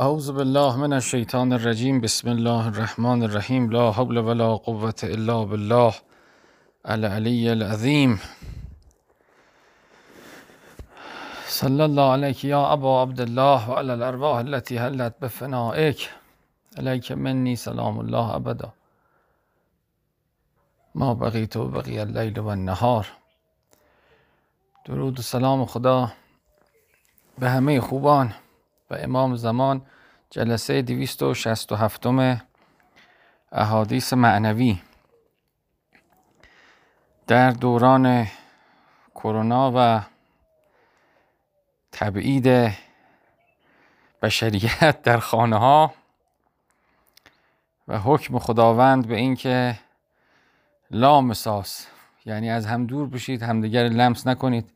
اعوذ بالله من الشیطان الرجیم بسم الله الرحمن الرحیم لا حول ولا قوة الا بالله العلی العظیم صلی الله علیک یا ابا عبدالله و علی الارواح التي هلت بفنائک علیک منی سلام الله ابدا ما بقیت و بقی اللیل و النهار درود و سلام خدا به همه خوبان. و امام زمان جلسه 267 احادیث معنوی. در دوران کرونا و تبعید بشریت در خانه ها و حکم خداوند به اینکه لا مساس یعنی از هم دور بشید همدیگر لمس نکنید.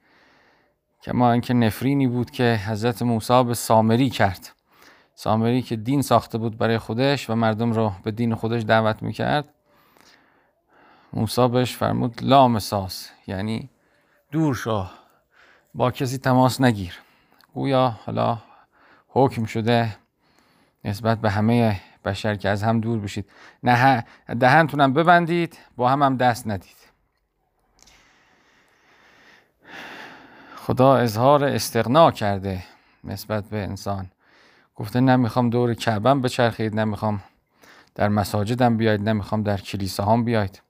کما اینکه نفرینی بود که حضرت موسی به سامری کرد. سامری که دین ساخته بود برای خودش و مردم رو به دین خودش دعوت می‌کرد. موسی بهش فرمود لا مساس. یعنی دور شو با کسی تماس نگیر. گویا حالا حکم شده نسبت به همه بشر که از هم دور بشید. نه دهنتونم ببندید با هم هم دست ندید. خدا اظهار استغنا کرده نسبت به انسان. گفته نمی‌خوام دور کعبم بچرخید نمی‌خوام در مساجدم بیاید نمی‌خوام در کلیساهام بیاید.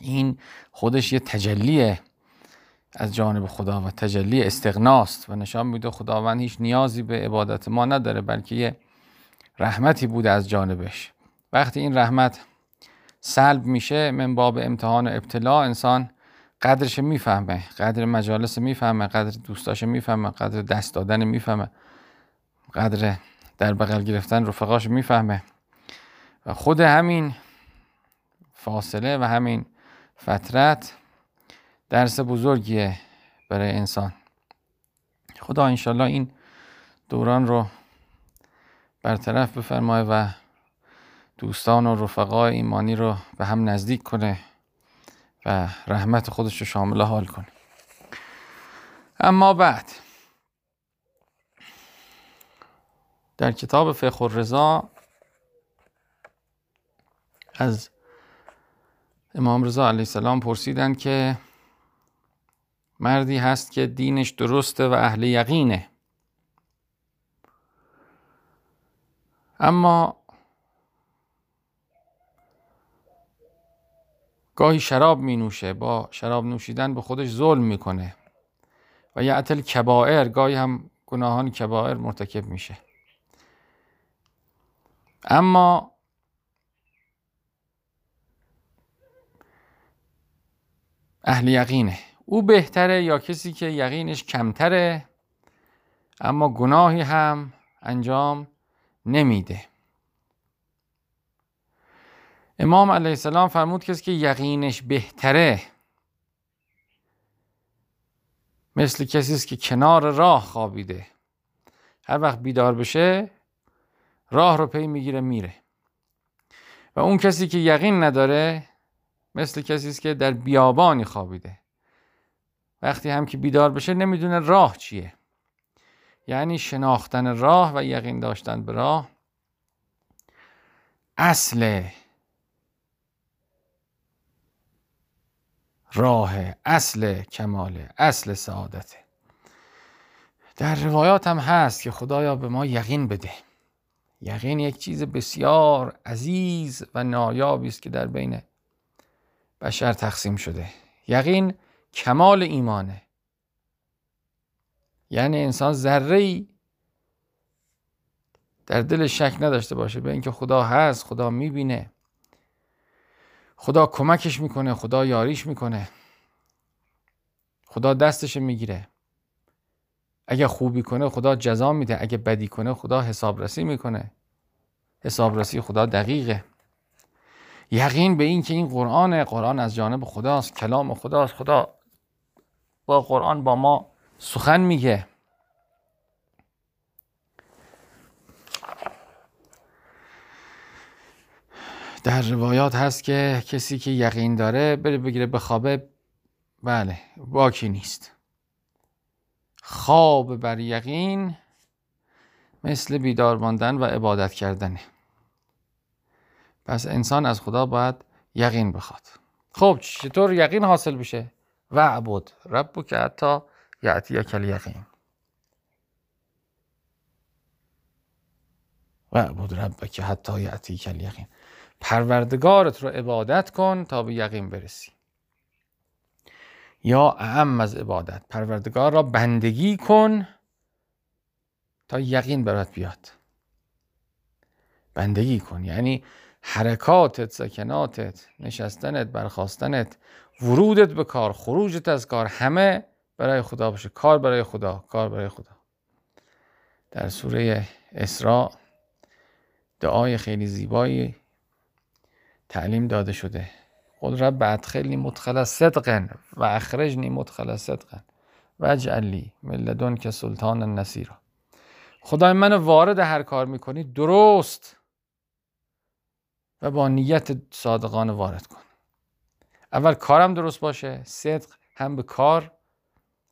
این خودش یه تجلیه از جانب خدا و تجلی استغناست و نشان میده خداوند هیچ نیازی به عبادت ما نداره بلکه یه رحمتی بوده از جانبش. وقتی این رحمت سلب میشه من باب امتحان و ابتلا انسان قدرش می‌فهمه قدر مجالس می‌فهمه قدر دوستاش می‌فهمه قدر دست دادن می‌فهمه. قدر در بغل گرفتن رفقاش می‌فهمه. و خود همین فاصله و همین فترت درس بزرگیه برای انسان. خدا انشالله این دوران رو برطرف بفرمایه و دوستان و رفقای ایمانی رو به هم نزدیک کنه. رحمت خودش رو شامل حال کنه. اما بعد در کتاب فقه الرضا از امام رضا علیه السلام پرسیدن که مردی هست که دینش درسته و اهل یقینه. اما گاهی شراب می نوشه با شراب نوشیدن به خودش ظلم می‌کنه. و یعتل کبائر گاهی هم گناهان کبائر مرتکب میشه. اما اهل یقینه. او بهتره یا کسی که یقینش کمتره اما گناهی هم انجام نمیده. امام علیه السلام فرمود کسی که یقینش بهتره مثل کسی است که کنار راه خوابیده. هر وقت بیدار بشه راه رو پی می‌گیره میره. و اون کسی که یقین نداره مثل کسی است که در بیابانی خوابیده. وقتی هم که بیدار بشه نمی‌دونه راه چیه. یعنی شناختن راه و یقین داشتن به راه اصل راه اصل کماله اصل سعادته در روایات هم هست که خدایا به ما یقین بده. یقین یک چیز بسیار عزیز و نایابی است که در بین بشر تقسیم شده. یقین کمال ایمانه. یعنی انسان ذره در دل شک نداشته باشه. به اینکه خدا هست خدا می‌بینه. خدا کمکش می‌کنه خدا یاریش می‌کنه. خدا دستش می‌گیره. اگه خوبی کنه خدا جزا میده اگه بدی کنه خدا حسابرسی می‌کنه. حسابرسی خدا دقیقه. یقین به این که این قرآن قرآن از جانب خداست کلام خداست خدا با قرآن با ما سخن میگه. در روایات هست که کسی که یقین داره بره بگیره بخوابه بله باکی نیست. خواب بر یقین مثل بیدار ماندن و عبادت کردنه پس انسان از خدا باید یقین بخواد. خب چطور یقین حاصل بشه؟ و عبود رب که حتی یعطی کل یقین و عبود رب که حتی یعطی کل یقین پروردگارت رو عبادت کن تا به یقین برسی. یا اهم از عبادت. پروردگار را بندگی کن تا یقین برات بیاد. بندگی کن یعنی حرکاتت سکناتت نشستنت برخواستنت ورودت به کار خروجت از کار همه برای خدا باشه. کار برای خدا کار برای خدا. در سوره اسراء دعای خیلی زیبایی تعلیم داده شده. قل رب ادخلنی مدخل صدق و اخرجنی مدخل صدق و اجعلی من که سلطان النصیرا خدای من وارد هر کار می‌کنی درست. و با نیت صادقانه وارد کن. اول کارم درست باشه صدق هم به کار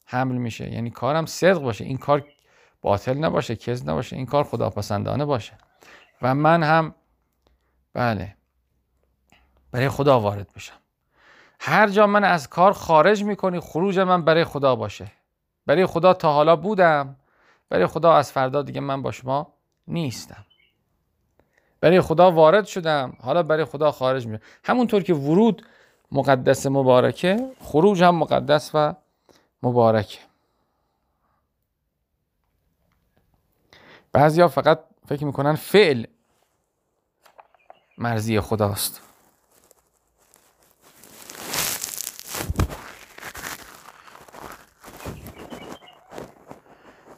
حمل میشه. یعنی کارم صدق باشه. این کار باطل نباشه کز نباشه. این کار خداپسندانه باشه. و من هم بله. برای خدا وارد بشم. هر جا من از کار خارج می‌کنی خروج من برای خدا باشه. برای خدا تا حالا بودم برای خدا از فردا دیگه من با شما نیستم. برای خدا وارد شدم حالا برای خدا خارج میشم همونطور که ورود مقدس مبارکه خروج هم مقدس و مبارکه. بعضیا فقط فکر می‌کنن فعل مرزی خداست.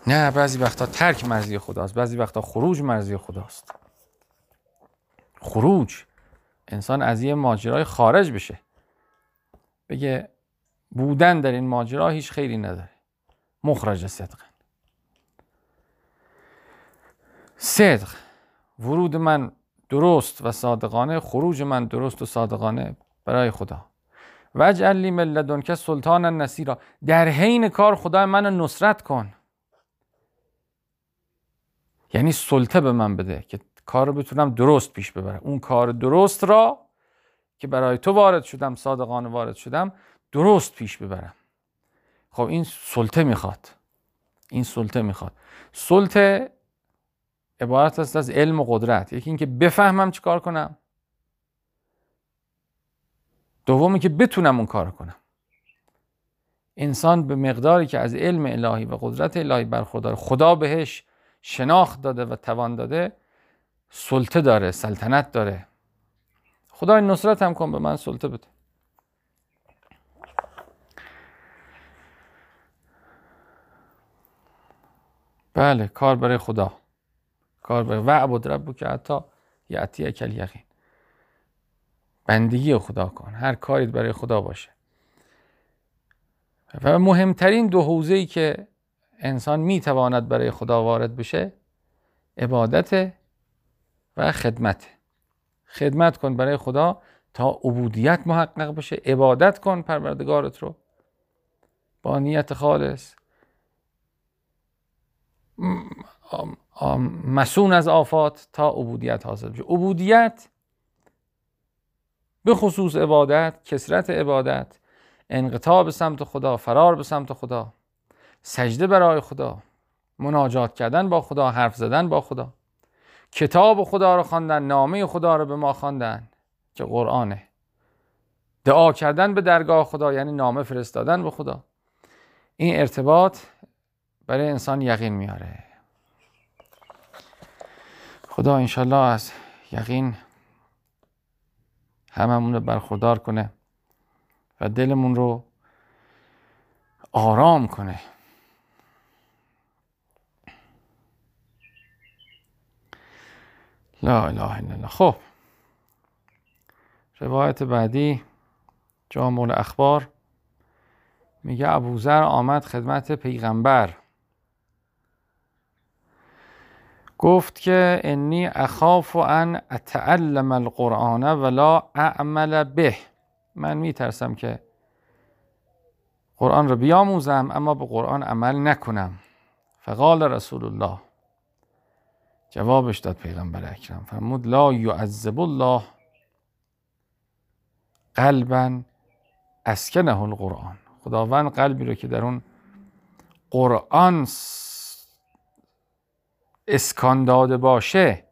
نه بعضی وقتا ترک مرزی خداست بعضی وقتا خروج مرزی خداست. خروج. انسان از یه ماجرای خارج بشه. بگه بودن در این ماجرا هیچ خیلی نداره. مخرج صدق. صدق. ورود من درست و صادقانه خروج من درست و صادقانه برای خدا. وجعل لی من که سلطان نصیرا. در حین کار خدای من نصرت کن. یعنی سلطه به من بده که کار رو بتونم درست پیش ببرم. اون کار درست را که برای تو وارد شدم صادقانه وارد شدم درست پیش ببرم. خب این سلطه می‌خواد. این سلطه می‌خواد. سلطه عبارت است از علم و قدرت. یکی اینکه بفهمم چی کار کنم. دومی که بتونم اون کار کنم. انسان به مقداری که از علم الهی و قدرت الهی برخوردار خدا بهش شناخت داده و توان داده سلطه داره سلطنت داره. خدا نصرت هم کن به من سلطه بده. بله کار برای خدا. کار برای وعبد ربو که حتی یعطی اکل یقین بندگی خدا کن. هر کاری برای خدا باشه. و مهمترین دو حوزه ای که انسان می‌تواند برای خدا وارد بشه عبادت و خدمت. خدمت کن برای خدا تا عبودیت محقق بشه. عبادت کن پروردگارت رو. با نیت خالص. مسون از آفات تا عبودیت حاصل بشه. عبودیت به خصوص عبادت کسرت عبادت انقطاع به سمت خدا فرار به سمت خدا. سجده برای خدا مناجات کردن با خدا حرف زدن با خدا. کتاب خدا رو خواندن نامه خدا رو به ما خواندن که قرآنه. دعا کردن به درگاه خدا یعنی نامه فرستادن به خدا. این ارتباط برای انسان یقین میاره. خدا انشالله از یقین هممون رو برخوردار کنه و دلمون رو آرام کنه. لا اله الا الله. خب. روایت بعدی جامع اخبار. میگه ابوذر آمد خدمت پیغمبر. گفت که انی اخاف ان اتعلم القرآن ولا اعمل به. من میترسم که قرآن رو بیاموزم اما به قرآن عمل نکنم. فقال رسول الله. جوابش داد پیغمبر اکرم فرمود لا یعذب الله قلبا اسکنه القرآن. خداوند قلبی رو که در اون قرآن اسکان داده باشه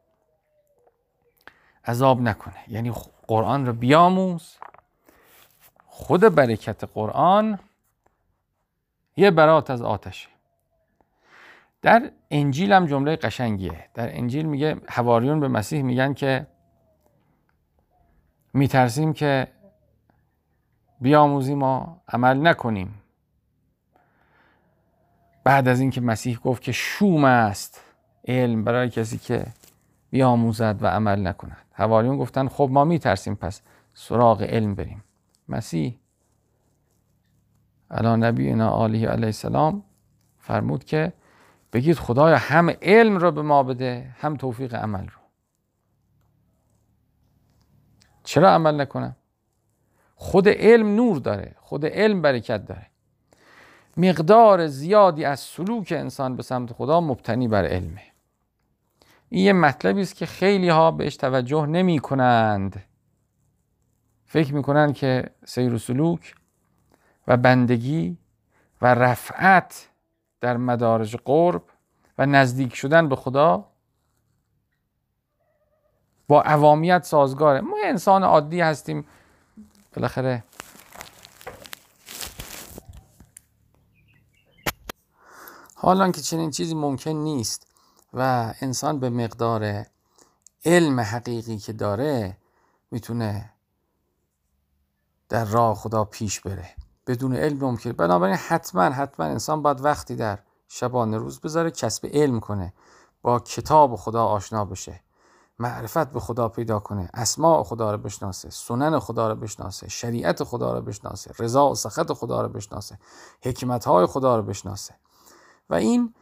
عذاب نکنه. یعنی قرآن رو بیاموز خود برکت قرآن یه برات از آتشه. در انجیل هم جمله قشنگیه. در انجیل میگه حواریون به مسیح میگن که میترسیم که بیاموزیم و عمل نکنیم. بعد از اینکه مسیح گفت که شوم است علم برای کسی که بیاموزد و عمل نکند. حواریون گفتن خب ما میترسیم پس سراغ علم بریم. مسیح الان نبی علیه علیه السلام فرمود که بگید خدایا هم علم را به ما بده هم توفیق عمل رو. چرا عمل نکنم؟ خود علم نور داره خود علم برکت داره. مقدار زیادی از سلوک انسان به سمت خدا مبتنی بر علمه. این یه مطلبی است که خیلی ها بهش توجه نمی کنند فکر می کنند که سیر و سلوک و بندگی و رفعت در مدارج قرب و نزدیک شدن به خدا با عوامیت سازگاره. ما انسان عادی هستیم. بالاخره حالا که چنین چیزی ممکن نیست و انسان به مقدار علم حقیقی که داره می‌تونه در راه خدا پیش بره. بدون علم ممکنه بنابراین حتما حتما انسان باید وقتی در شبانه روز بذاره کسب علم کنه با کتاب خدا آشنا بشه معرفت به خدا پیدا کنه اسماع خدا رو بشناسه سنن خدا رو بشناسه شریعت خدا رو بشناسه رضا و سخط خدا رو بشناسه حکمت های خدا رو بشناسه. و این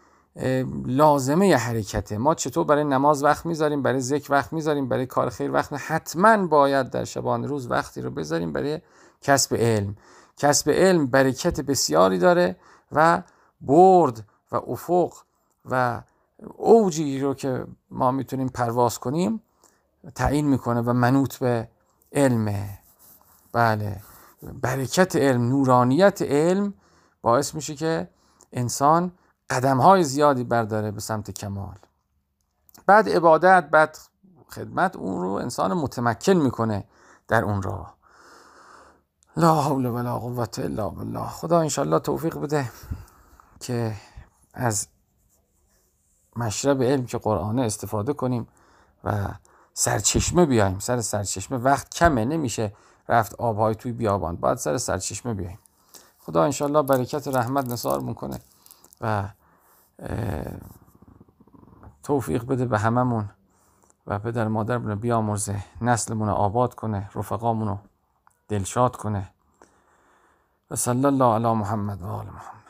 لازمه حرکته. ما چطور برای نماز وقت می‌ذاریم برای ذکر وقت می‌ذاریم برای کار خیر وقت حتما باید در شبان روز وقتی رو بذاریم برای کسب علم. کسب علم برکت بسیاری داره و برد و افق و اوجی رو که ما می‌تونیم پرواز کنیم تعیین می‌کنه و منوط به علمه بله. برکت علم نورانیت علم باعث میشه که انسان قدم های زیادی برداره به سمت کمال. بعد عبادت بعد خدمت اون رو انسان متمکن می‌کنه در اون راه. لا حول ولا قوت الا بالله. خدا انشالله توفیق بده که از مشرب علم که قرآنه استفاده کنیم و سرچشمه بیایم. سر سرچشمه وقت کمه نمیشه رفت آبهای توی بیابان. باید سر سرچشمه بیایم. خدا انشالله برکت رحمت نصار می‌کنه و توفیق بده به هممون و پدر مادر بنا بیامرزه نسلمون آباد کنه رفقامون رو دلشاد کنه. و صلی الله علی محمد و آل محمد.